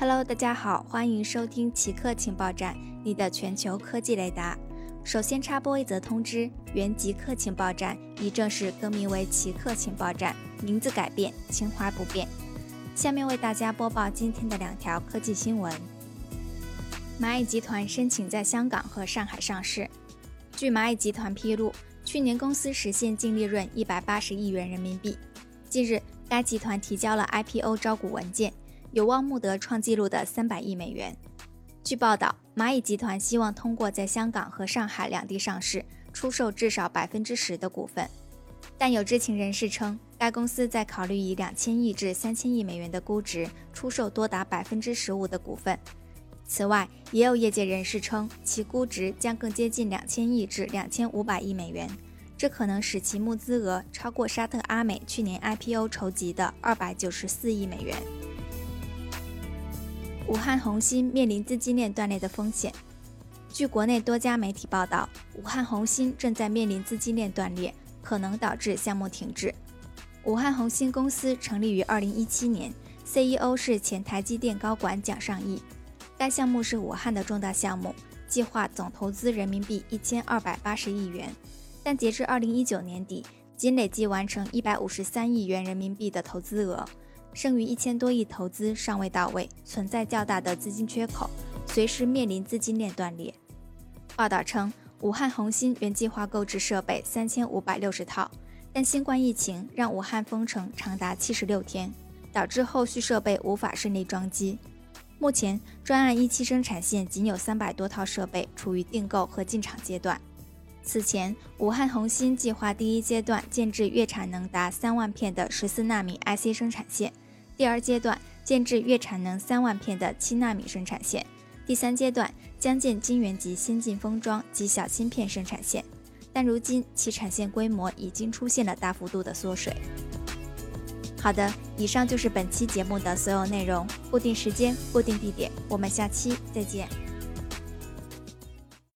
Hello，大家好，欢迎收听奇客情报站，你的全球科技雷达。首先插播一则通知：原极客情报站已正式更名为奇客情报站，名字改变，情怀不变。下面为大家播报今天的两条科技新闻。蚂蚁集团申请在香港和上海上市。据蚂蚁集团披露，去年公司实现净利润一百八十亿元人民币。近日，该集团提交了 IPO 招股文件。有望募得创纪录的三百亿美元。据报道，蚂蚁集团希望通过在香港和上海两地上市，出售至少百分之十的股份。但有知情人士称，该公司在考虑以两千亿至三千亿美元的估值出售多达百分之十五的股份。此外，也有业界人士称，其估值将更接近两千亿至两千五百亿美元，这可能使其募资额超过沙特阿美去年 IPO 筹集的二百九十四亿美元。武汉红星面临资金链断裂的风险。据国内多家媒体报道，武汉红星正在面临资金链断裂，可能导致项目停滞。武汉红星公司成立于2017年，CEO 是前台积电高管蒋尚义。该项目是武汉的重大项目，计划总投资人民币1280亿元，但截至2019年底，仅累计完成153亿元人民币的投资额。剩余一千多亿投资尚未到位，存在较大的资金缺口，随时面临资金链断裂。报道称，武汉红星原计划购置设备三千五百六十套，但新冠疫情让武汉封城长达七十六天，导致后续设备无法顺利装机。目前，专案一期生产线仅有三百多套设备处于订购和进场阶段。此前，武汉红星计划第一阶段建制月产能达三万片的十四纳米 IC 生产线，第二阶段建制月产能三万片的七纳米生产线，第三阶段将建晶圆级先进封装及小芯片生产线。但如今其产线规模已经出现了大幅度的缩水。好的，以上就是本期节目的所有内容。固定时间，固定地点，我们下期再见。